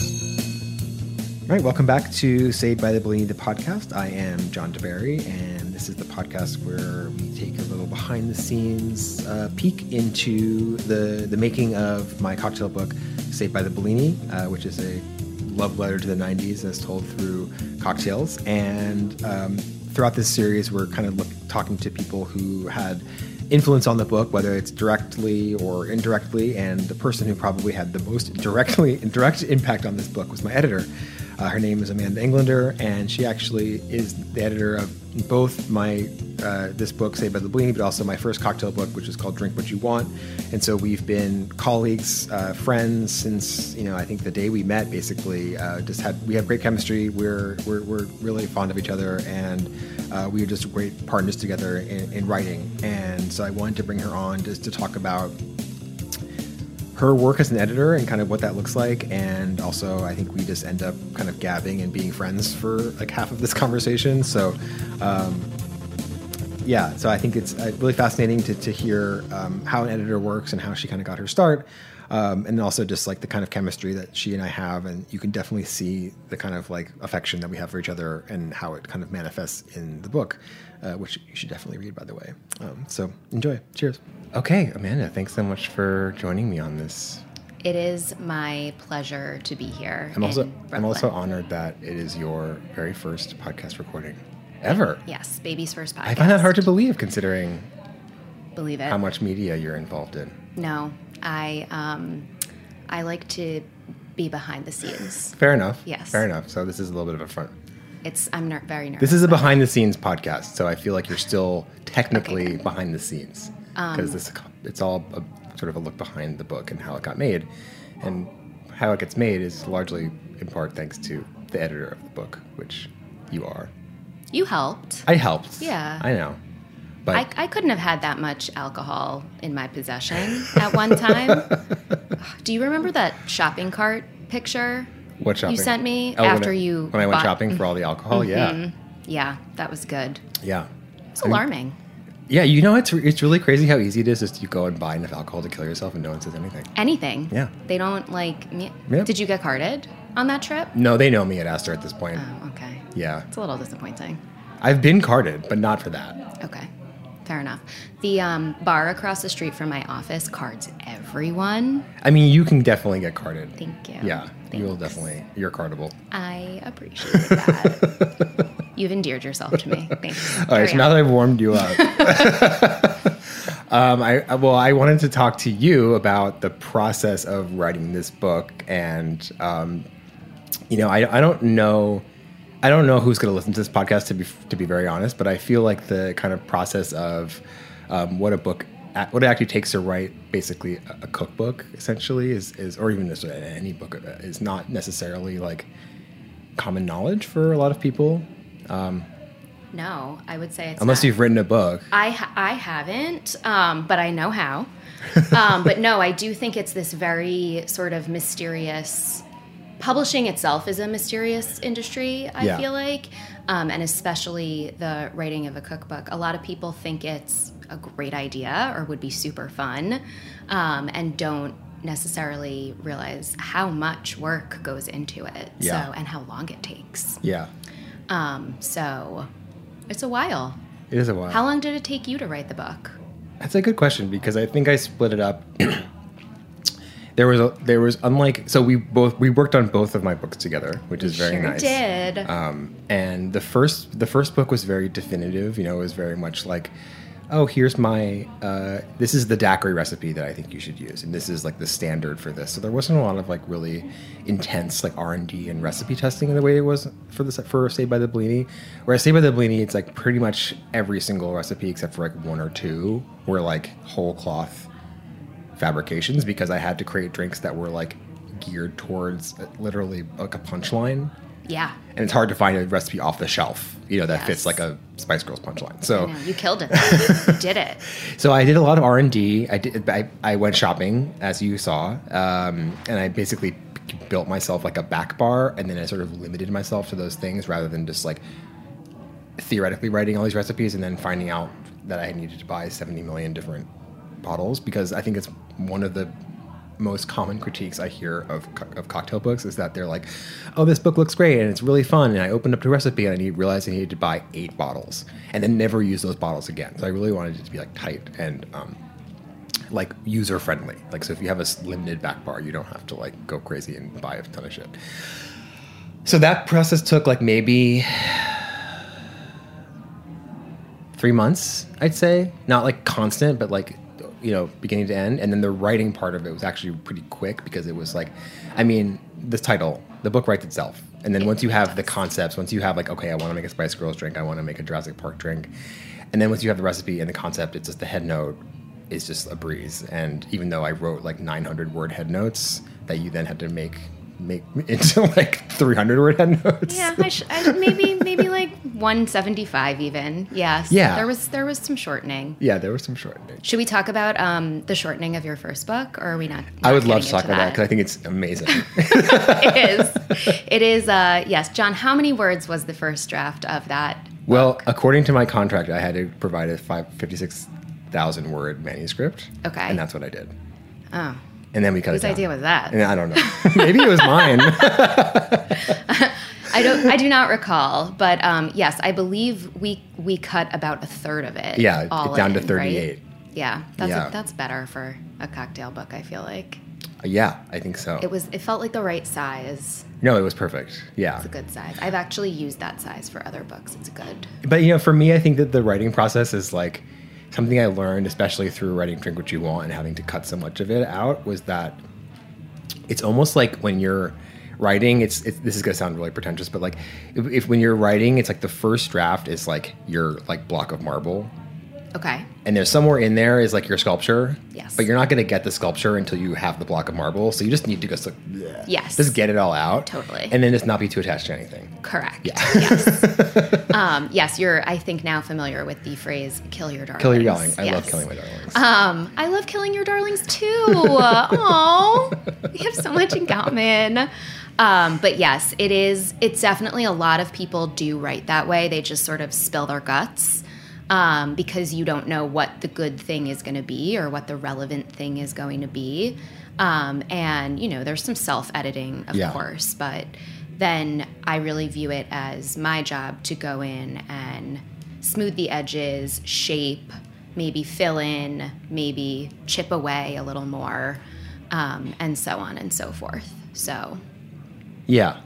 All right, welcome back to Saved by the Bellini, the podcast. I am John deBary, and this is the podcast where we take a little behind the scenes uh, peek into the, the making of my cocktail book, Saved by the Bellini, uh, which is a love letter to the 90s as told through cocktails. And um, throughout this series, we're kind of look, talking to people who had influence on the book, whether it's directly or indirectly. And the person who probably had the most directly direct impact on this book was my editor. Uh, her name is Amanda Englander, and she actually is the editor of both my uh, this book, Saved by the Bellini, but also my first cocktail book, which is called Drink What You Want. And so we've been colleagues, uh, friends since you know I think the day we met. Basically, uh, just had we have great chemistry. We're we're, we're really fond of each other, and uh, we are just great partners together in, in writing. And so I wanted to bring her on just to talk about her work as an editor and kind of what that looks like. And also, I think we just end up kind of gabbing and being friends for like half of this conversation. So, um, yeah, so I think it's uh, really fascinating to, to hear um, how an editor works and how she kind of got her start. Um, and also just like the kind of chemistry that she and I have, and you can definitely see the kind of like affection that we have for each other and how it kind of manifests in the book, uh, which you should definitely read, by the way. Um, so enjoy. Cheers. Okay, Amanda, thanks so much for joining me on this. It is my pleasure to be here. I'm also I'm also honored that it is your very first podcast recording ever. Yes, baby's first podcast. I find that hard to believe, considering believe it. how much media you're involved in. No, I um, I like to be behind the scenes. Fair enough. Yes. Fair enough. So this is a little bit of a front. It's I'm ner- very nervous. This is a behind the scenes podcast, so I feel like you're still technically Okay. behind the scenes Um, because this it's all a, sort of a look behind the book and how it got made, and how it gets made is largely in part thanks to the editor of the book, which you are. You helped. I helped. Yeah. I know, but I, I couldn't have had that much alcohol in my possession at one time. Do you remember that shopping cart picture what shopping you sent me Oh, when after I- you when I went bought- shopping for all the alcohol? Yeah, Yeah, that was good. yeah. It's alarming. Yeah, you know it's it's really crazy how easy it is just you go and buy enough alcohol to kill yourself and no one says anything. Anything. Yeah. They don't like me. Yeah. Did you get carded on that trip? No, they know me at Astor at this point. Oh, okay. Yeah, It's a little disappointing. I've been carded, but not for that. Okay. Fair enough. The um, bar across the street from my office cards everyone. I mean, you can definitely get carded. Thank you. Yeah, you will definitely. You're cardable. I appreciate that. You've endeared yourself to me. Thanks. All right, so now that I've warmed you up, um, I well, I wanted to talk to you about the process of writing this book, and um, you know, I I don't know. I don't know who's going to listen to this podcast to be to be very honest, but I feel like the kind of process of um, what a book what it actually takes to write basically a, a cookbook essentially is is or even just any book uh, is not necessarily like common knowledge for a lot of people No, I would say it's unless not. you've written a book. I ha- I haven't, um, but I know how. um, but no, I do think it's this very sort of mysterious publishing itself is a mysterious industry. I Yeah. feel like, um, and especially the writing of a cookbook. A lot of people think it's a great idea or would be super fun, um, and don't necessarily realize how much work goes into it. Yeah. So and how long it takes. Yeah. Um, so it's a while. It is a while. How long did it take you to write the book? That's a good question because I think I split it up. there was a there was unlike so we both we worked on both of my books together, which is very sure nice. did. Um, and the first the first book was very definitive. You know, it was very much like, oh, here's my uh, this is the daiquiri recipe that I think you should use, and this is like the standard for this. So there wasn't a lot of like really intense like R and D and recipe testing in the way it was for the for Saved by the Bellini. Whereas Saved by the Bellini, it's like pretty much every single recipe except for like one or two were like whole cloth fabrications because I had to create drinks that were like geared towards uh, literally like a punchline yeah. and it's hard to find a recipe off the shelf, you know, that fits like a Spice Girls punchline. So, know, you killed it. you did it. so I did a lot of R and D. I did. I, I went shopping, as you saw, um, and I basically built myself like a back bar, and then I sort of limited myself to those things rather than just like theoretically writing all these recipes and then finding out that I needed to buy seventy million different bottles because I think it's one of the most common critiques I hear of, of cocktail books is that they're like, "Oh, this book looks great and it's really fun." And I opened up the recipe and I realized I needed to buy eight bottles and then never use those bottles again. So I really wanted it to be like tight and um, like user friendly. Like, so if you have a limited back bar, you don't have to like go crazy and buy a ton of shit. So that process took like maybe three months, I'd say. Not like constant, but like, you know, beginning to end. And then the writing part of it was actually pretty quick because it was like, I mean, the title, the book writes itself. And then once you have the concepts, once you have like, okay, I want to make a Spice Girls drink, I want to make a Jurassic Park drink. And then once you have the recipe and the concept, it's just the head note is just a breeze. And even though I wrote like 900 word head notes that you then had to make make into like 300 word head notes. Yeah, I sh- I, maybe maybe like 175 even. Yes. Yeah. There was there was some shortening. Yeah, there was some shortening. Should we talk about um, the shortening of your first book, or are we not? I would love to talk about that because I think it's amazing. it is. It is. Uh, yes, John. How many words was the first draft of that? well, according to my contract, I had to provide a five, 56,000 word manuscript. Okay. And that's what I did. Oh, And then we cut whose it down. idea was that? And I don't know. Maybe it was mine. I don't. I do not recall, but um, yes, I believe we we cut about a third of it. Yeah, all down to 38. Right? Yeah, that's Yeah. that's better for a cocktail book. I feel like yeah, I think so. it was. It felt like the right size. no, it was perfect. Yeah. It's a good size. I've actually used that size for other books. It's good. But you know, for me, I think that the writing process is like something I learned, especially through writing "Drink What You Want" and having to cut so much of it out, was that it's almost like when you're writing. It's, it's this is gonna sound really pretentious, but like if, if when you're writing, it's like the first draft is like your like block of marble, Okay. and there's somewhere in there is like your sculpture. Yes. But you're not gonna get the sculpture until you have the block of marble. So you just need to just like, bleh, Yes. just get it all out. Totally. And then just not be too attached to anything. Correct. Yeah. Yes. um, yes, you're. I think now familiar with the phrase "kill your darlings." Kill your yelling. I love killing my darlings. Um, I love killing your darlings too. Oh, we have so much in common. Um, but yes, it is. It's definitely a lot of people do write that way. They just sort of spill their guts um, because you don't know what the good thing is going to be or what the relevant thing is going to be. Um, and you know, there's some self editing, of Yeah. course, but then I really view it as my job to go in and smooth the edges, shape, maybe fill in, maybe chip away a little more, um, and so on and so forth. So, Yeah.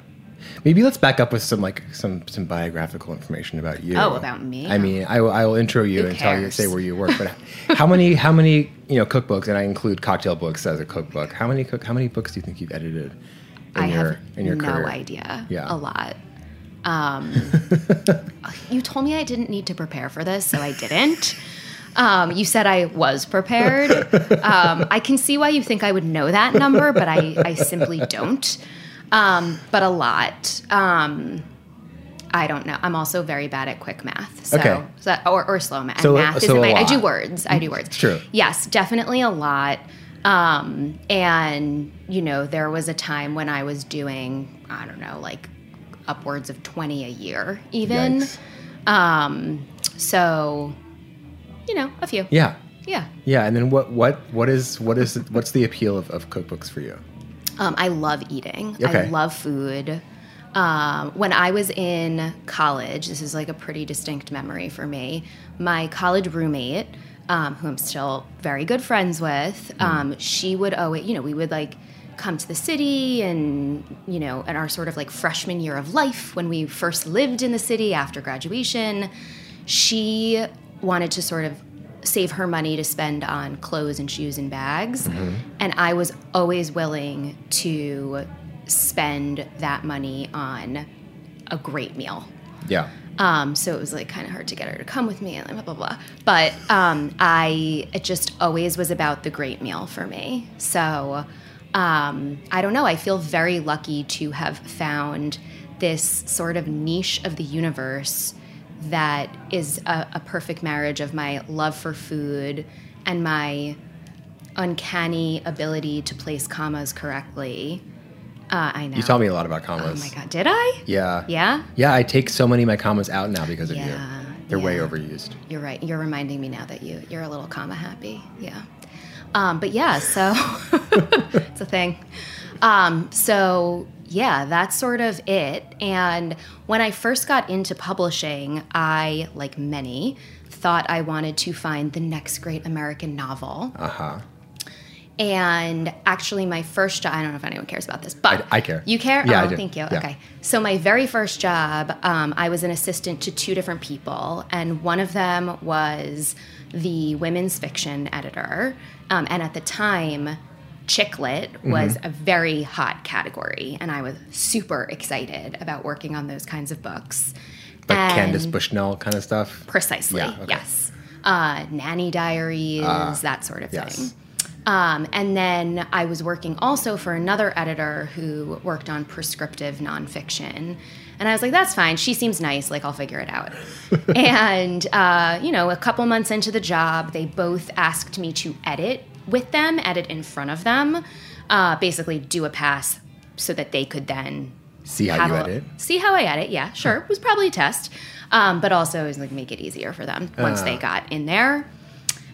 Maybe let's back up with some like some some biographical information about you. Oh, about me? I mean, I will, I will intro you Who and tell you say where you work. But how many how many you know cookbooks, and I include cocktail books as a cookbook. How many cook how many books do you think you've edited in I your have in your no career? idea. Yeah. A lot. Um, you told me I didn't need to prepare for this, so I didn't. Um, you said I was prepared. Um, I can see why you think I would know that number, but I, I simply don't. Um, but a lot. Um, I don't know. I'm also very bad at quick math. So, Okay. so- or, or slow math. So- math so a my, I do words. I do words. True. Yes, definitely a lot. Um, and, you know, there was a time when I was doing, I don't know, like upwards of 20 a year, even. Yikes. Um, so, you know, a few. Yeah. Yeah. Yeah. And then what what what is what is what's the appeal of, of cookbooks for you? Um, I love eating. I love food. Um, when I was in college, this is like a pretty distinct memory for me. My college roommate, um, who I'm still very good friends with, um, she would always, you know, we would like come to the city and, you know, in our sort of like freshman year of life when we first lived in the city after graduation, she wanted to sort of save her money to spend on clothes and shoes and bags. And I was always willing to spend that money on a great meal. Yeah. Um, so it was like kind of hard to get her to come with me and blah blah blah. But um, I it just always was about the great meal for me. So um, I don't know. I feel very lucky to have found this sort of niche of the universe that is a, a perfect marriage of my love for food and my uncanny ability to place commas correctly. Uh, I know. You taught me a lot about commas. Oh my god, did I? Yeah. Yeah. Yeah, I take so many of my commas out now because of Yeah, you. They're way overused. You're right. You're reminding me now that you you're a little comma happy. Yeah. Um, but yeah, so it's a thing. Um, so yeah, that's sort of it. And when I first got into publishing, I, like many, thought I wanted to find the next great American novel. Uh huh. And actually, my first job, I don't know if anyone cares about this, but I- I care. You care? Yeah, I oh, do. thank you. Yeah. Okay. So, my very first job, um, I was an assistant to two different people, and one of them was the women's fiction editor. Um, and at the time, chick lit Mm-hmm. was a very hot category, and I was super excited about working on those kinds of books. Like And- Candace Bushnell kind of stuff. Precisely. Yeah, okay. Yes. Uh, nanny diaries, that sort of yes. thing. Um, and then I was working also for another editor who worked on prescriptive nonfiction. And I was like, that's fine. She seems nice. Like, I'll figure it out. and, uh, you know, a couple months into the job, they both asked me to edit with them, edit in front of them, uh, basically do a pass so that they could then See how you a- edit. See how I edit, yeah, sure. It was probably a test. Um, but also was like make it easier for them once Ah. they got in there.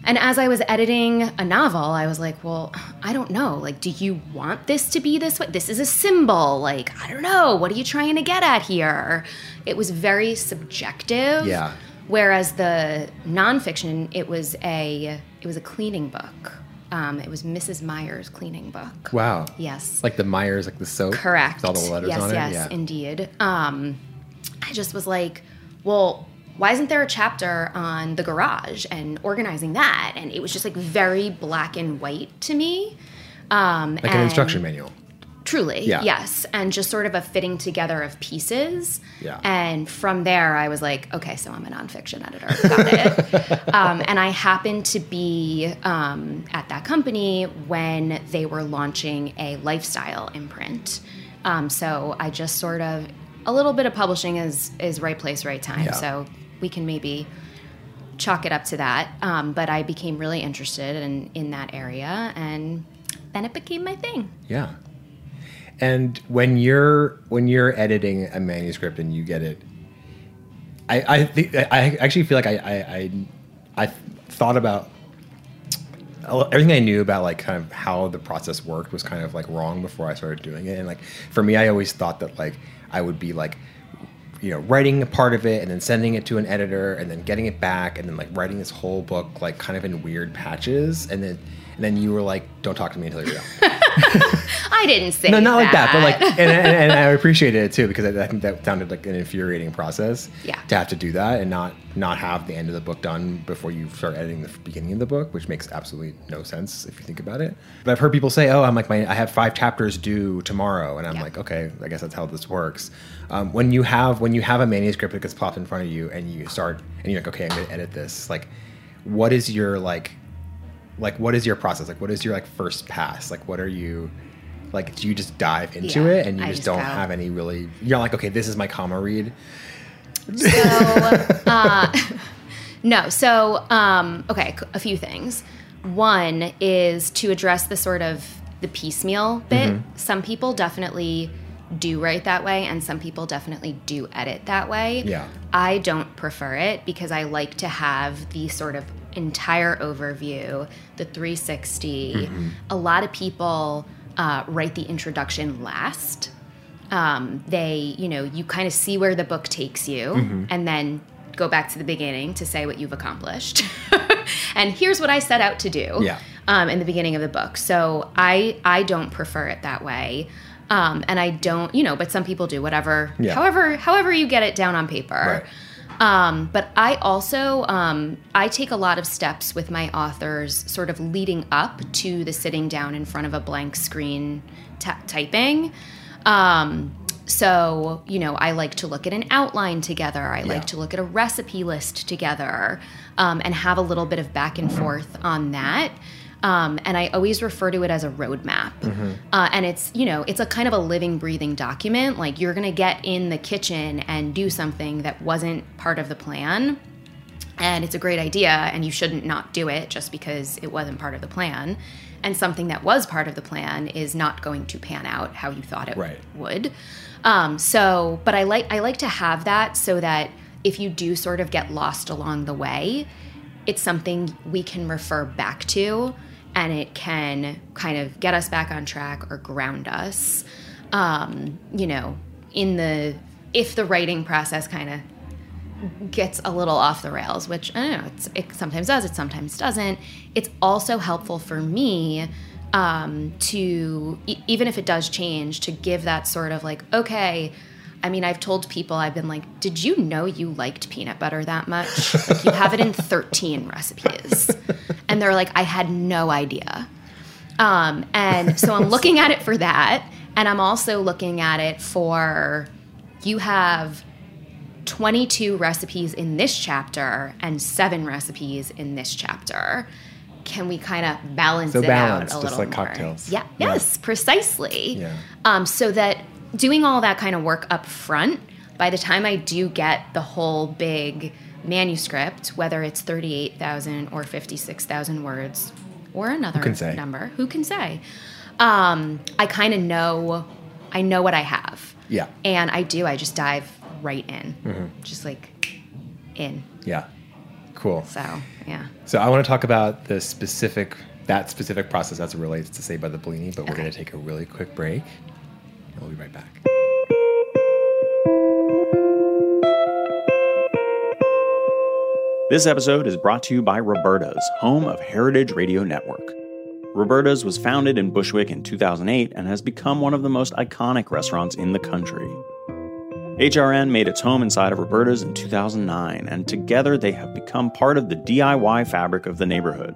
And as I was editing a novel, I was like, well, I don't know. Like, do you want this to be this way? This is a symbol. Like, I don't know. What are you trying to get at here? It was very subjective. Yeah. Whereas the nonfiction, it was a it was a cleaning book. Um, it was Mrs. Meyer's cleaning book. Wow. Yes. Like the Meyers, like the soap. Correct. With all the letters yes, on it. yes, yeah. indeed. Um, I just was like, well, why isn't there a chapter on the garage and organizing that? And it was just like very black and white to me. Um, like an instruction manual. Truly, Yeah. yes. And just sort of a fitting together of pieces. Yeah. And from there, I was like, okay, so I'm a nonfiction editor. Got it. um, and I happened to be um, at that company when they were launching a lifestyle imprint. Um, so I just sort of, a little bit of publishing is, is right place, right time. Yeah. So we can maybe chalk it up to that. Um, but I became really interested in, in that area. And then it became my thing. Yeah. And when you're when you're editing a manuscript and you get it, I I I actually feel like I I I, I thought about everything I knew about like kind of how the process worked was kind of like wrong before I started doing it. And like for me, I always thought that like I would be like you know writing a part of it and then sending it to an editor and then getting it back and then like writing this whole book like kind of in weird patches and then and then you were like don't talk to me until you're done I didn't say that. no, not like that, but like, and, and, and I appreciated it too because I, I think that sounded like an infuriating process. Yeah. To have to do that and not not have the end of the book done before you start editing the beginning of the book, which makes absolutely no sense if you think about it. But I've heard people say, "Oh, I'm like my I have five chapters due tomorrow," and I'm Yeah. like, "Okay, I guess that's how this works." Um, when you have when you have a manuscript that gets plopped in front of you and you start and you're like, "Okay, I'm going to edit this," like, what is your like like what is your process like what is your like first pass like what are you like do you just dive into Yeah, it and you just, just don't go. have any really you're like okay this is my comma read So, uh, no. So, um, okay, a few things. one is to address the sort of the piecemeal bit. Some people definitely do write that way, and some people definitely do edit that way. Yeah. I don't prefer it because I like to have the sort of entire overview, the 360. A lot of people uh, write the introduction last. Um, they, you know, you kind of see where the book takes you and then go back to the beginning to say what you've accomplished. and here's what I set out to do Yeah. um, in the beginning of the book. So I I don't prefer it that way. Um, and I don't, you know, but some people do whatever, Yeah. however, however you get it down on paper. Um, but I also um, I take a lot of steps with my authors, sort of leading up to the sitting down in front of a blank screen ta typing. Um, so you know, I like to look at an outline together. I like Yeah. to look at a recipe list together, um, and have a little bit of back and forth on that. Um, and I always refer to it as a roadmap. Uh, and it's, you know, it's a kind of a living, breathing document. Like you're going to get in the kitchen and do something that wasn't part of the plan. And it's a great idea, and you shouldn't not do it just because it wasn't part of the plan. And something that was part of the plan is not going to pan out how you thought it Right. would. Um, so, but I like I like to have that so that if you do sort of get lost along the way, it's something we can refer back to and it can kind of get us back on track or ground us um, you know in the if the writing process kind of gets a little off the rails which i don't know it sometimes does it sometimes doesn't. It's also helpful for me um, to e- even if it does change to give that sort of like okay I mean, I've told people, I've been like, did you know you liked peanut butter that much? Like, you have it in 13 recipes. And they're like, I had no idea. Um, and so I'm looking at it for that. And I'm also looking at it for you have 22 recipes in this chapter and seven recipes in this chapter. Can we kind of balance So it balance, out a just little like more? cocktails. Yeah. Yeah. Yes, precisely. Yeah. Um, so that doing all that kind of work up front, by the time I do get the whole big manuscript, whether it's 38,000 or 56,000 words or another say? number, who can say? Um, I kind of know, I know what I have. Yeah. And I do, I just dive right in, Mm-hmm. just like in. Yeah. Cool. So, yeah. So I want to talk about the specific that specific process as it relates to Say by the Bellini, but we're going to take a really quick break, we'll be right back. This episode is brought to you by Roberta's, home of Heritage Radio Network. Roberta's was founded in Bushwick in 2008 and has become one of the most iconic restaurants in the country. HRN made its home inside of Roberta's in 2009, and together they have become part of the DIY fabric of the neighborhood.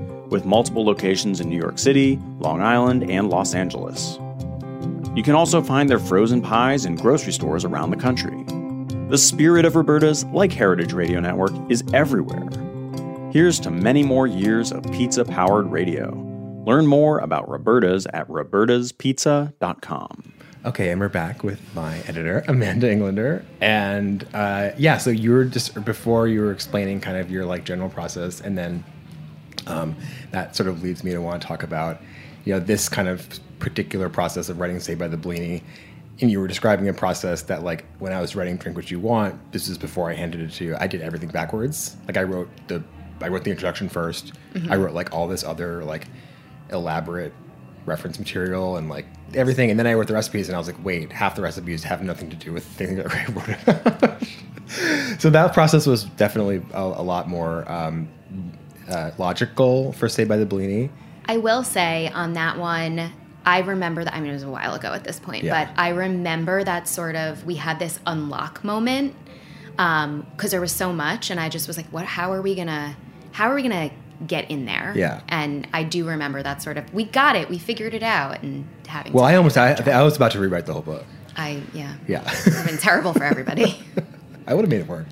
with multiple locations in New York City, Long Island, and Los Angeles. You can also find their frozen pies in grocery stores around the country. The spirit of Roberta's, like Heritage Radio Network, is everywhere. Here's to many more years of pizza powered radio. Learn more about Roberta's at robertaspizza.com. Okay, and we're back with my editor, Amanda Englander. And uh, yeah, so you were just before you were explaining kind of your like general process, and then um, that sort of leads me to want to talk about you know this kind of particular process of writing Saved by the Bellini. And you were describing a process that like when I was writing Drink What You Want, this is before I handed it to you. I did everything backwards. Like I wrote the I wrote the introduction 1st I wrote like all this other like elaborate reference material and like everything. And then I wrote the recipes, and I was like, wait, half the recipes have nothing to do with the thing that I wrote about. so that process was definitely a, a lot more um, uh, logical for Saved by the Bellini. I will say on that one, I remember that. I mean, it was a while ago at this point, Yeah. but I remember that sort of we had this unlock moment because there was so much, and I just was like, "What? How are we gonna? How are we gonna get in there. Yeah. And I do remember that sort of we got it, we figured it out, and having. Well, I almost I. I was about to rewrite the whole book. I yeah. Yeah, It's been terrible for everybody. I would have made it work.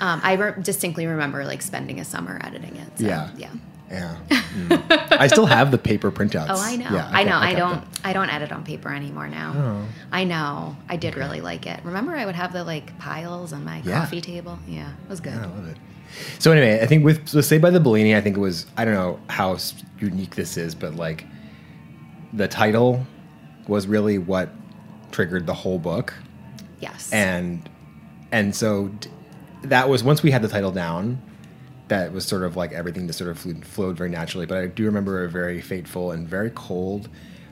Um, I re- distinctly remember like spending a summer editing it. So, Yeah. Yeah. Yeah, Mm. I still have the paper printouts. Oh, I know. Yeah, I, know. kept- I, kept don't. them. I don't edit on paper anymore now. Oh. I know. I did really like it. Remember, I would have the like piles on my Yeah. coffee table. Yeah, it was good. Yeah, I love it. So anyway, I think with so Saved by the Bellini, I think it was I don't know how unique this is, but like the title was really what triggered the whole book, Yes. and and so that was once we had the title down, that was sort of like everything just sort of flew, flowed very naturally. But I do remember a very fateful and very cold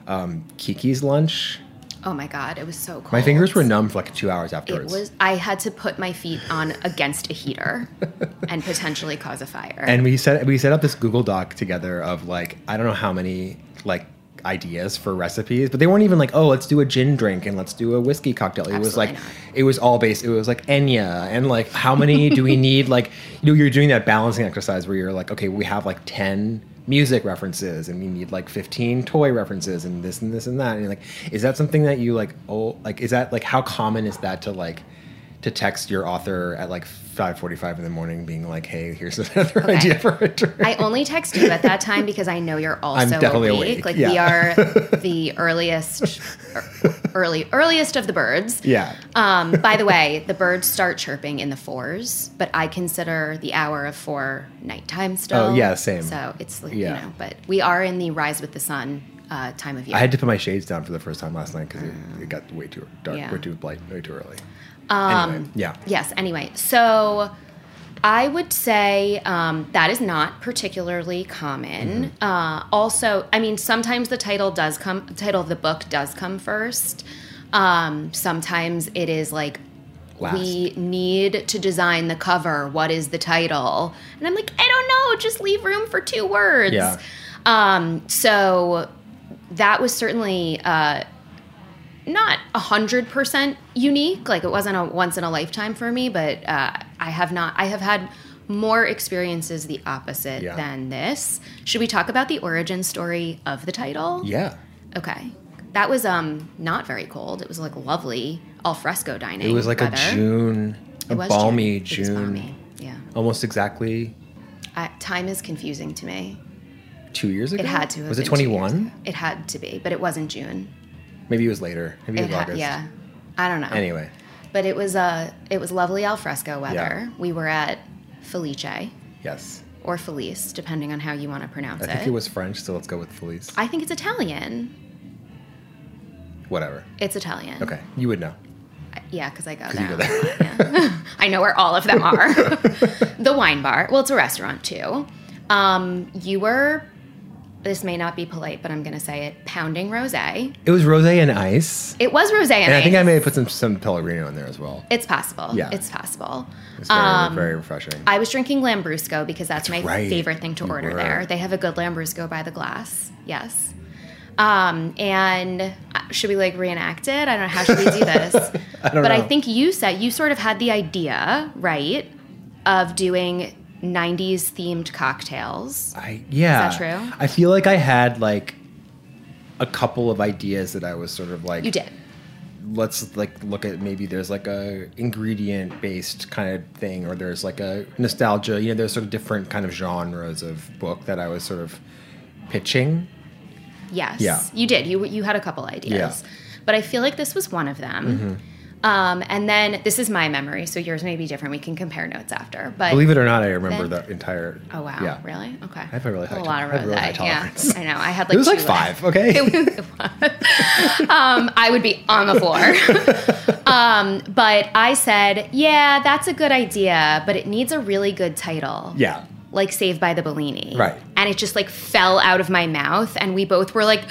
um, Kiki's lunch. oh my god, it was so cold. My fingers were numb for like two hours afterwards. It was. I had to put my feet on against a heater and potentially cause a fire. and we set we set up this Google Doc together of like I don't know how many like ideas for recipes, but they weren't even like oh let's do a gin drink and let's do a whiskey cocktail. It was like not. it was all based. It was like Enya and like how many do we need? Like you know you're doing that balancing exercise where you're like okay we have like ten music references and we need like 15 toy references and this and this and that and you're like is that something that you like oh like is that like how common is that to like to text your author at like 5:45 in the morning being like hey here's another Okay. idea for a drink I only text you at that time because I know you're also I'm definitely awake. awake, Like we are the earliest, early earliest of the birds. Yeah. Um, by the way, the birds start chirping in the fours, but I consider the hour of four nighttime still. Oh, yeah, same. So it's like, Yeah. you know, but we are in the rise with the sun uh, time of year. I had to put my shades down for the first time last night because it, it got way too dark, Yeah. way too bright, way too early. Um, anyway, yeah. Yes. Anyway, so I would say um, that is not particularly common. Mm-hmm. Uh, also, I mean, sometimes the title does come. The title of the book does come first. Um, sometimes it is like. Last. We need to design the cover. What is the title? And I'm like, I don't know. Just leave room for two words. Yeah. Um, so that was certainly uh, not a hundred percent unique. Like it wasn't a once in a lifetime for me, but uh, I have not. I have had more experiences the opposite Yeah. than this. Should we talk about the origin story of the title? Yeah. Okay. That was um not very cold. It was like lovely al fresco dining. It was like weather. a June, a It was balmy June. It was June, balmy. Yeah. almost exactly I, time is confusing to me. two years ago. It had to. Have Was it been two 21? It had to be, but it wasn't June. Maybe it was later. Maybe it was August. yeah. I don't know. Anyway, But it was uh it was lovely al fresco weather. Yeah. We were at Felice yes. or Felice, depending on how you want to pronounce I it. I think it was French, so let's go with Felice. I think it's Italian. Whatever. It's Italian. Okay, you would know. Yeah, because I go there. you go there. yeah. I know where all of them are. the wine bar. Well, it's a restaurant too. Um, you were. This may not be polite, but I'm going to say it. Pounding rosé. It was rosé and ice, It was rosé, and, and I think I may have put some some Pellegrino in there as well. It's possible. Yeah. It's possible. It's very Um, very refreshing. I was drinking Lambrusco because that's, That's my right. favorite thing to You order were. there. They have a good Lambrusco by the glass. Yes. Um, and uh, should we like reenact it? I don't know. How should we do this? I don't but I think you said you sort of had the idea, right, of doing 90s themed cocktails. I yeah. Is that true? I feel like I had like a couple of ideas that I was sort of like You did. let's like look at maybe there's like a ingredient based kind of thing or there's like a nostalgia you know there's sort of different kind of genres of book that I was sort of pitching Yes. Yeah. You did. You you had a couple ideas. Yeah. Mm-hmm. But I feel like this was one of them. Um, and then this is my memory, so yours may be different. We can compare notes after. But believe it or not I remember Then- the entire oh wow, yeah really? Okay. I have a really high a lot of a really high rosé. Yeah, tolerance. I know. I had like it was like five okay it was. um, I would be on the floor. um, but I said, yeah, that's a good idea, but it needs a really good title. yeah Like Saved by the Bellini. Right. And it just like fell out of my mouth, and we both were like,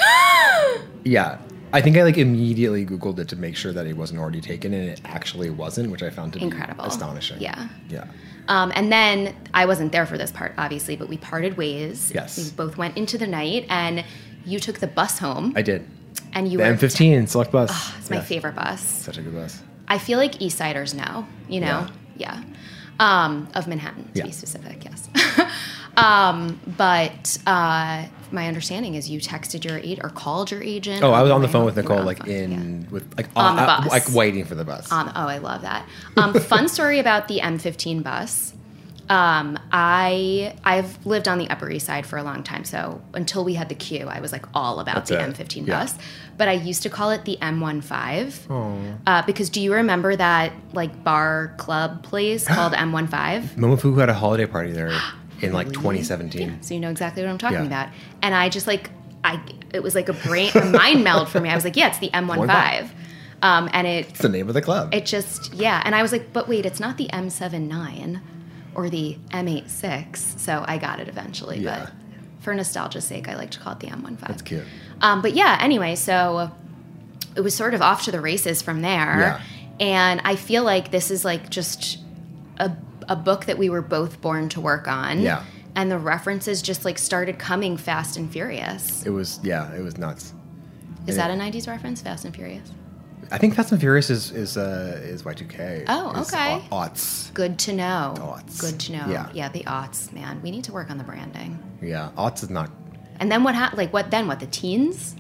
yeah I think I like immediately googled it to make sure that it wasn't already taken and it actually wasn't which I found to Incredible. be astonishing Yeah. yeah Um, and then I wasn't there for this part, obviously, but we parted ways. Yes. We both went into the night, and you took the bus home, I did and you the were. M15 select bus It's my Yes. favorite bus. such a good bus I feel like East Siders know, you know? Yeah. Um, of Manhattan, to Yeah. be specific, yes. Um, but uh, my understanding is you texted your agent or called your agent. Oh, I was on the phone with Nicole, like phone, in yeah. with like On the uh, bus. like waiting for the bus. On, oh, I love that. Um, fun story about the M15 bus. Um, I I've lived on the Upper East Side for a long time, so until we had the Q, I was like all about That's the it. M15 Yeah. bus. But I used to call it the M15 uh, because do you remember that like bar club place called M15? Momofuku had a holiday party there in like 2017. So you know exactly what I'm talking Yeah. about. And I just like I it was like a brain a mind meld for me. I was like, yeah, it's the M15. Um, and it It's the name of the club. it just yeah and i was like but wait it's not the m79 or the m86 so i got it eventually Yeah. but for nostalgia's sake i like to call it the m15 That's cute. um, but yeah anyway so it was sort of off to the races from there Yeah. and i feel like this is like just a, a book that we were both born to work on Yeah. and the references just like started coming fast and furious It was yeah, it was nuts. is Yeah. that a 90s reference fast and furious I think Fast and Furious is is uh, is Y2K. Oh, Is okay. au- Aughts. good to know Aughts. good to know Yeah. yeah the aughts man we need to work on the branding Yeah, aughts is not. And then what happened? Like what then? What the teens?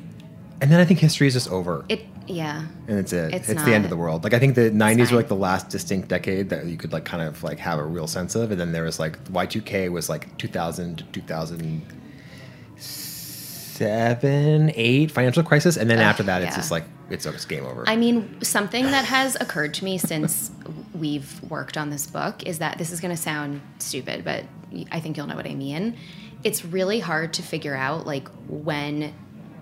And then I think history is just over, It yeah. and it's it. it's It's, the end of the world. Like I think the '90s were like the last distinct decade that you could like kind of like have a real sense of, and then there was like Y2K was like 2000 to 2007, eight financial crisis, and then after that, it's yeah. just like it's it's game over. I mean, something that has occurred to me since we've worked on this book is that this is going to sound stupid, but I think you'll know what I mean. It's really hard to figure out like when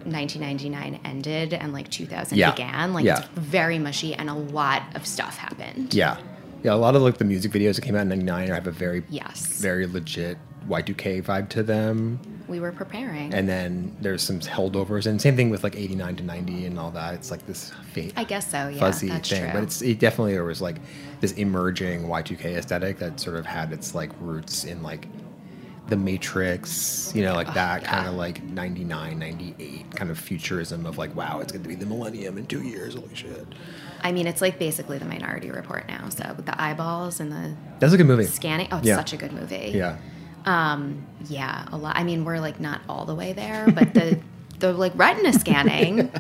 1999 ended and like 2000 Yeah. began. Like Yeah. it's very mushy and a lot of stuff happened. yeah, yeah. A lot of like the music videos that came out in '99 have a very Yes. very legit Y2K vibe to them. We were preparing. And then there's some holdovers, and same thing with like 89 to 90 and all that. It's like this fa- I guess so. Yeah, fuzzy thing, true. but it's it definitely there was like this emerging Y2K aesthetic that sort of had its like roots in like the Matrix, you know, like that yeah. kind of like 99, 98 kind of futurism of like, wow, it's going to be the millennium in two years. Holy shit. I mean, it's like basically the Minority Report now. So with the eyeballs and the That's a good movie. scanning. Oh, it's Yeah. such a good movie. Yeah. Um, yeah, a lot. I mean, we're like not all the way there, but the the like retina scanning,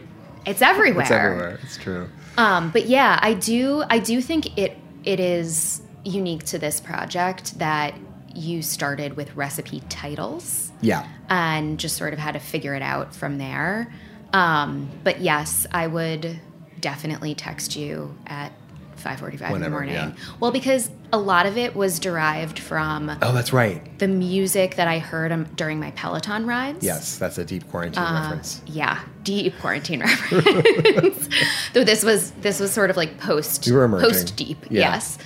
it's everywhere. It's everywhere. It's true. Um, but yeah, I do. I do think it it is unique to this project that you started with recipe titles Yeah. and just sort of had to figure it out from there. Um, but yes, I would definitely text you at 5:45 in the morning. yeah. Well, because a lot of it was derived from Oh, that's right. the music that I heard um, during my Peloton rides. Yes, that's a deep quarantine Uh, reference. Yeah, deep quarantine reference. Though this was this was sort of like post You were emerging. post deep. Yeah. Yes.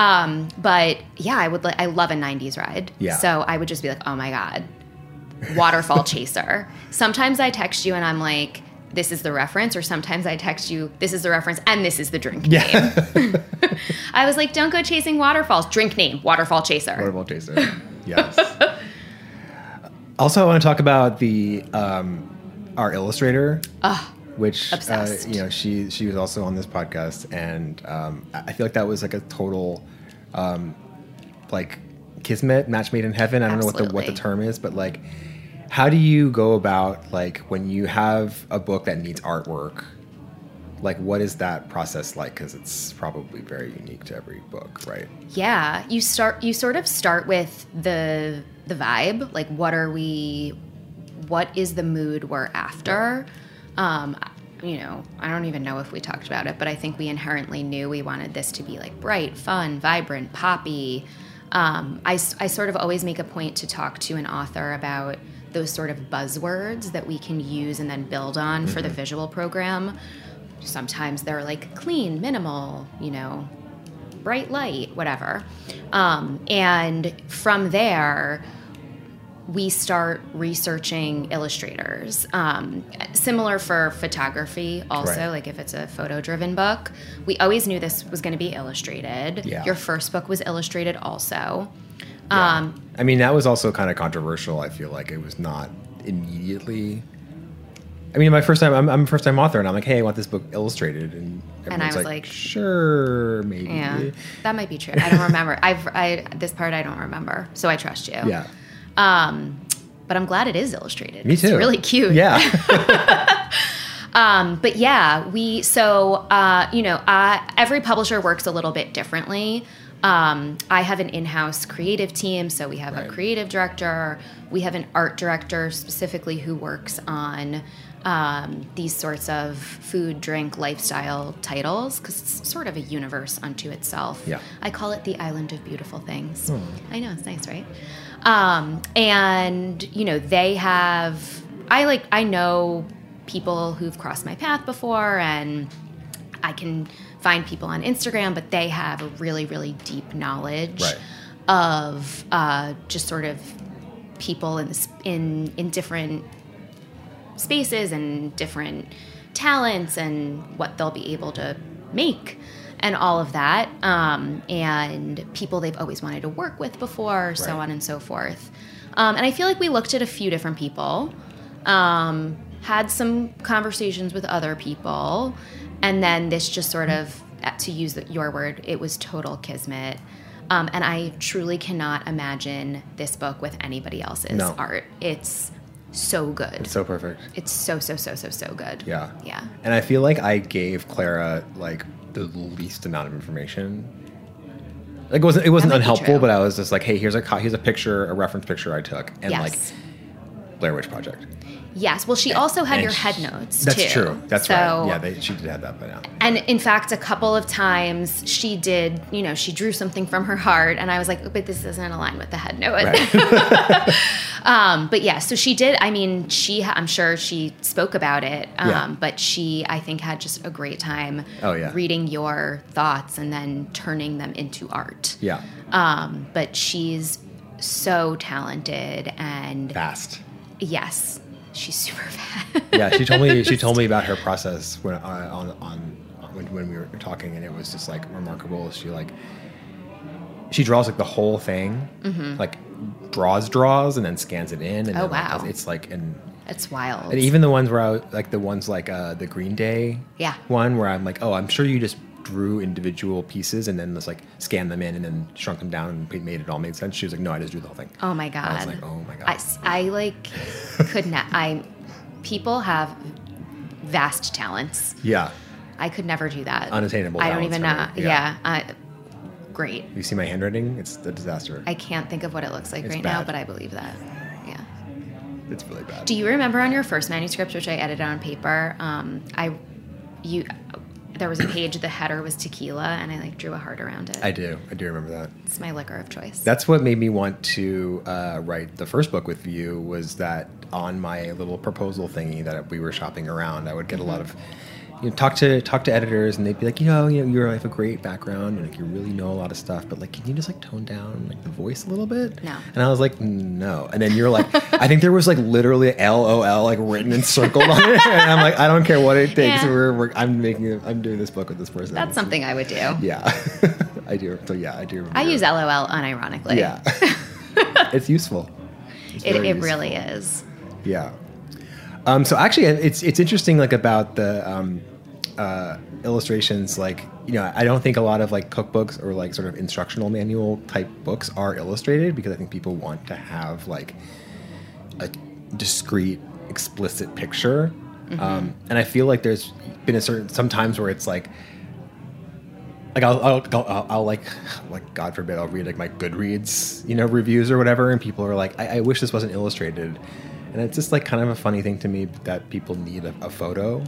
Um, but yeah, I would. Li- I love a '90s ride. Yeah. So I would just be like, oh my god, waterfall chaser. Sometimes I text you and I'm like. This is the reference, or sometimes I text you, this is the reference, and this is the drink name. Yeah. I was like, don't go chasing waterfalls. Drink name, waterfall chaser. Waterfall chaser. Yes. also, I want to talk about the um, our illustrator, which uh, you know she she was also on this podcast, and um, I feel like that was like a total um, like kismet, match made in heaven. I don't know what the what the term is, but like, how do you go about like when you have a book that needs artwork? Like, what is that process like? Because it's probably very unique to every book, right? Yeah, you start you sort of start with the the vibe, like what are we what is the mood we're after? Um you know, I don't even know if we talked about it, but I think we inherently knew we wanted this to be like bright, fun, vibrant, poppy. Um, I, I sort of always make a point to talk to an author about those sort of buzzwords that we can use and then build on for the visual program. Sometimes they're like clean, minimal, you know, bright light, whatever. Um, and from there, we start researching illustrators. Um, similar for photography, also, Right. like if it's a photo driven book, we always knew this was going to be illustrated. Yeah. Your first book was illustrated also. Um, I mean, that was also kind of controversial. I feel like it was not immediately. I mean, my first time, I'm, I'm a first time author, and I'm like, hey, I want this book illustrated, and And I was like, sure, maybe. yeah, that might be true. I don't remember. I've I this part I don't remember, so I trust you. Yeah. Um, but I'm glad it is illustrated. Me too. It's really cute. Yeah. Um, but yeah, we so uh, you know uh, every publisher works a little bit differently. Um, I have an in-house creative team, so we have Right. a creative director, we have an art director specifically who works on um, these sorts of food, drink, lifestyle titles because it's sort of a universe unto itself. Yeah. I call it the island of beautiful things. I know it's nice, right? Um, and you know they have. I like. I know people who've crossed my path before, and I can find people on Instagram, but they have a really, really deep knowledge Right. of uh, just sort of people in this, in in different spaces and different talents and what they'll be able to make and all of that um, and people they've always wanted to work with before so on and so forth um, and i feel like we looked at a few different people um, had some conversations with other people and then this just sort of to use the, your word it was total kismet um, and i truly cannot imagine this book with anybody else's No. art it's so good It's so perfect. it's so so so so so good. Yeah. Yeah. And I feel like I gave Clara like the least amount of information. Like it wasn't it wasn't That might be unhelpful, but I was just like, hey, here's a here's a picture, a reference picture I took, and yes. like Blair Witch Project. Yes. Well, she also had And your head notes. That's too. true. That's so, right. Yeah, they, she did have that by now. And in fact, a couple of times she did, you know, she drew something from her heart, and I was like, but this doesn't align with the head note. Right. um, but yeah, so she did. I mean, she, I'm sure she spoke about it, um, Yeah. but she, I think, had just a great time Oh, yeah. reading your thoughts and then turning them into art. yeah. Um, but she's so talented and Fast. yes, she's super fast. Yeah, she told me she told me about her process when uh, on on when, when we were talking, and it was just like remarkable. She like she draws like the whole thing, like draws draws and then scans it in. And Mm-hmm. Oh, then, like, wow. it's like and It's wild. And even the ones where I was- like the ones like uh, the Green Day Yeah. one where I'm like, oh, I'm sure you just drew individual pieces and then just like scanned them in and then shrunk them down and made it all make sense. She was like, no, I just drew the whole thing. Oh my god! I was like, oh my god. I like could not. I people have vast talents. yeah. I could never do that. Unattainable I don't even know. Yeah. yeah. I, great. You see my handwriting? It's a disaster. I can't think of what it looks like It's right now, but I believe that. Yeah. it's really bad. Do you remember on your first manuscript, which I edited on paper? Um, I, you, there was a page. The header was tequila, and I like drew a heart around it. I do. I do remember that. it's my liquor of choice. That's what made me want to uh, write the first book with you. Was that on my little proposal thingy that we were shopping around? I would get a lot of, you know, talk to talk to editors, and they'd be like, you know, you know, you have a great background, and like you really know a lot of stuff, but like, can you just like tone down like the voice a little bit? No. And I was like, no. And then you're like, I think there was like literally L O L like written and circled on it, and I'm like, I don't care what it takes. Yeah. We're, we're I'm making I'm doing this book with this person. That's something I would do. Yeah, I do. So yeah, I do. Remember. I use LOL unironically. Yeah. it's useful. It's It, it useful. really is. Yeah. Um, so actually, it's it's interesting, like about the um, uh, illustrations. Like you know, I don't think a lot of like cookbooks or like sort of instructional manual type books are illustrated because I think people want to have like a discrete, explicit picture. Um, and I feel like there's been a certain sometimes where it's like like I'll, I'll, I'll, I'll like like God forbid I'll read like my Goodreads you know reviews or whatever and people are like I, I wish this wasn't illustrated and it's just like kind of a funny thing to me that people need a, a photo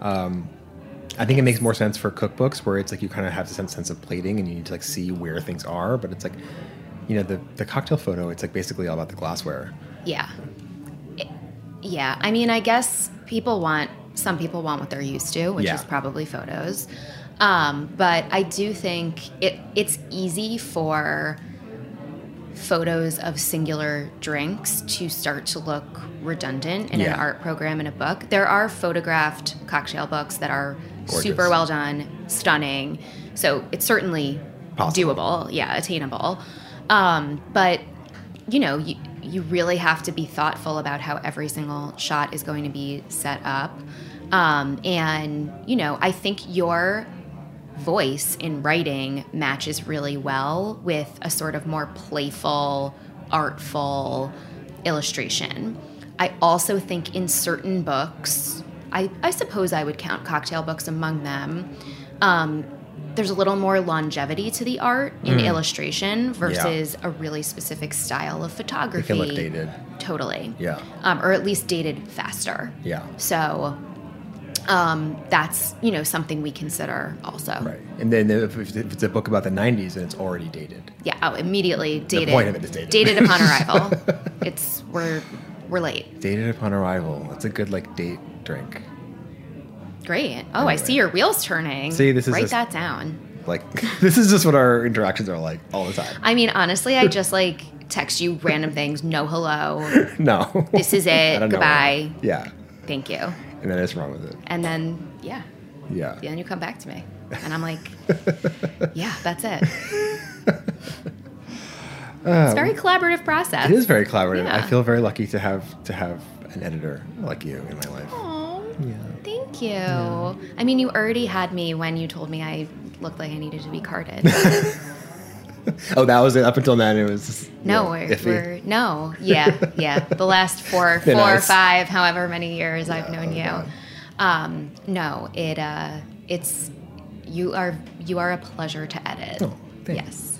um, I think it makes more sense for cookbooks where it's like you kind of have sense, sense of plating and you need to like see where things are but it's like you know the, the cocktail photo it's like basically all about the glassware Yeah. It- yeah. I mean, I guess people want, some people want what they're used to, which Yeah. is probably photos. Um, but I do think it, it's easy for photos of singular drinks to start to look redundant in Yeah. an art program in a book. There are photographed cocktail books that are Gorgeous. super well done, stunning. So it's certainly Possible. doable, yeah, attainable. Um, but you know, you, you really have to be thoughtful about how every single shot is going to be set up. Um, and, you know, I think your voice in writing matches really well with a sort of more playful, artful illustration. I also think in certain books, I, I suppose I would count cocktail books among them. Um, there's a little more longevity to the art in illustration versus a really specific style of It photography. can look dated. Totally. Yeah. Um, or at least dated faster. Yeah. So um, that's you know something we consider also. Right. And then if, if it's a book about the 90s, then it's already dated. Yeah. Oh, immediately dated. The point of it is dated. dated. upon arrival. it's we're we're late. Dated upon arrival. That's a good like date drink. Great. Oh, I see your wheels turning. See, this is write just- that down. Like this is just what our interactions are like all the time. I mean, honestly, I just like text you random things. No hello. No. This is it. don't know. Goodbye. Yeah. Thank you. And then it's wrong with it. And then yeah, Yeah. then you come back to me, and I'm like, yeah, that's it. it's a very collaborative process. Um, It is very collaborative. I feel very lucky to have to have an editor like you in my life. Aw, Yeah. thank you. I mean, you already had me when you told me I looked like I needed to be carded. Oh, that was it. Up until then, it was just, no, know, we're, we're no, yeah, yeah. The last four, four or five, however many years I've known you. Um, no, it uh, it's you are you are a pleasure to edit. Oh, yes.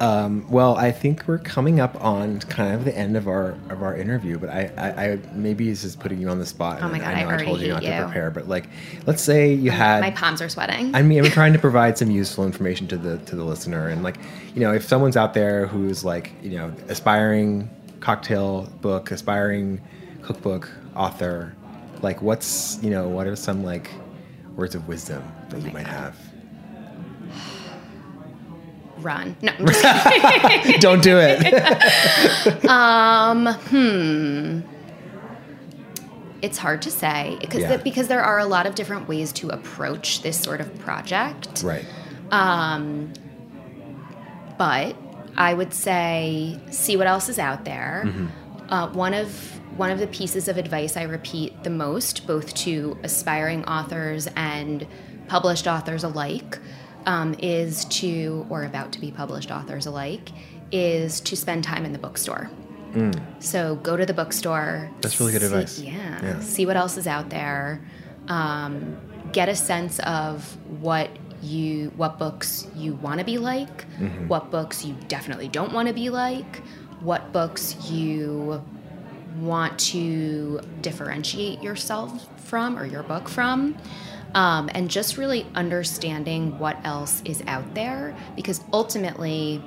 Um, well, I think we're coming up on kind of the end of our of our interview, but I, I, I maybe this is putting you on the spot. Oh my God, I I know I, already told you not to prepare, but like, let's say you had. My palms are sweating. I mean, I'm trying to provide some useful information to the to the listener, and like, you know, if someone's out there who's like, you know, aspiring cocktail book, aspiring cookbook author, like, what's you know, what are some like words of wisdom that you might God. have? Run. No. Don't do it. Um, hmm. It's hard to say because Yeah. because there are a lot of different ways to approach this sort of project. right. Um, but I would say see what else is out there. Uh, one of one of the pieces of advice I repeat the most, both to aspiring authors and published authors alike, um, is to or about to be published authors alike, is to spend time in the bookstore. So go to the bookstore. That's really good see- advice. Yeah, Yeah. See what else is out there. Um, get a sense of what you what books you want to be like, Mm-hmm. what books you definitely don't want to be like, what books you want to differentiate yourself from or your book from. Um, and just really understanding what else is out there because ultimately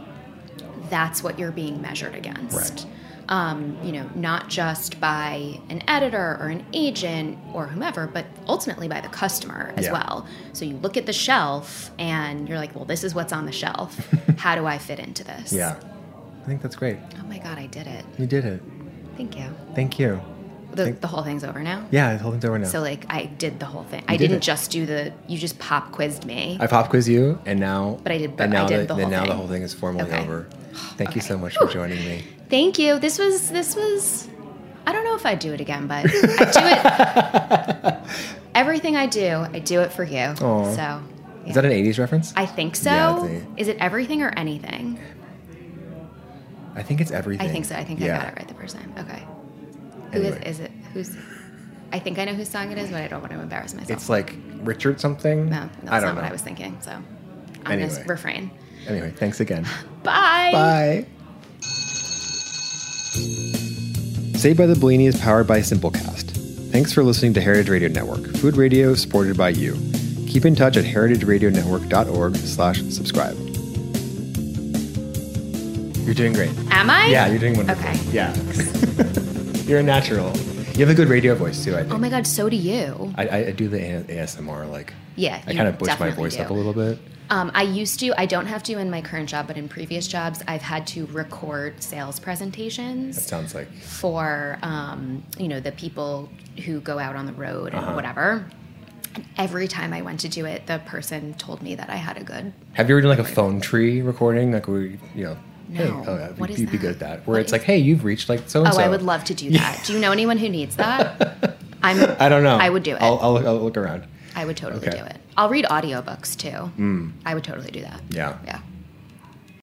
that's what you're being measured against. Right. Um, you know, not just by an editor or an agent or whomever, but ultimately by the customer as Yeah. well. So you look at the shelf and you're like, well, this is what's on the shelf. How do I fit into this? Yeah. I think that's great. Oh my God, I did it. You did it. Thank you. Thank you. The, Thank- the whole thing's over now? Yeah, the whole thing's over now. So, like, I did the whole thing. I did didn't it. just do the, you just pop quizzed me. I pop quiz you, and now. But I did- And I now did the and whole now the thing. whole thing is formally Okay. over. Thank you so Okay. much for joining me. Thank you. This was, this was, I don't know if I'd do it again, but I do it. everything I do, I do it for you. Aw. So, Is that an '80s reference? I think so. Yeah, Is it everything or anything? I think it's everything. I think so. I think yeah. I got it right the first time. Okay. Who is is it? Who's? I think I know whose song it is, but I don't want to embarrass myself. It's like Richard something. no, that's I don't not know. what I was thinking. So I'm Anyway. gonna refrain. Anyway, thanks again. Bye. Bye. Saved by the Bellini is powered by Simplecast. Thanks for listening to Heritage Radio Network, food radio supported by you. Keep in touch at heritageradionetwork.org slash subscribe. You're doing great. Am I? Yeah, you're doing wonderful. Okay. Yeah. you're a natural. You have a good radio voice too, I think. Oh my God, so do you. I, I, do the ASMR, like, Yeah, I kind of push my voice do. up a little bit. Um, I used to. I don't have to in my current job, but in previous jobs, I've had to record sales presentations. That sounds like, for um, you know the people who go out on the road Uh-huh. and whatever. And every time I went to do it, the person told me that I had a good. Have you ever done like a phone tree recording? Like we, you know, hey, No. oh, yeah, What you'd is be good that? at that. Where What it's like, hey, you've reached like so and so. Oh. I would love to do that. Do you know anyone who needs that? I'm. I don't know. I would do it. I'll, I'll, I'll look around. I would totally Okay. do it. I'll read audiobooks too. Hmm. I would totally do that. Yeah. Yeah.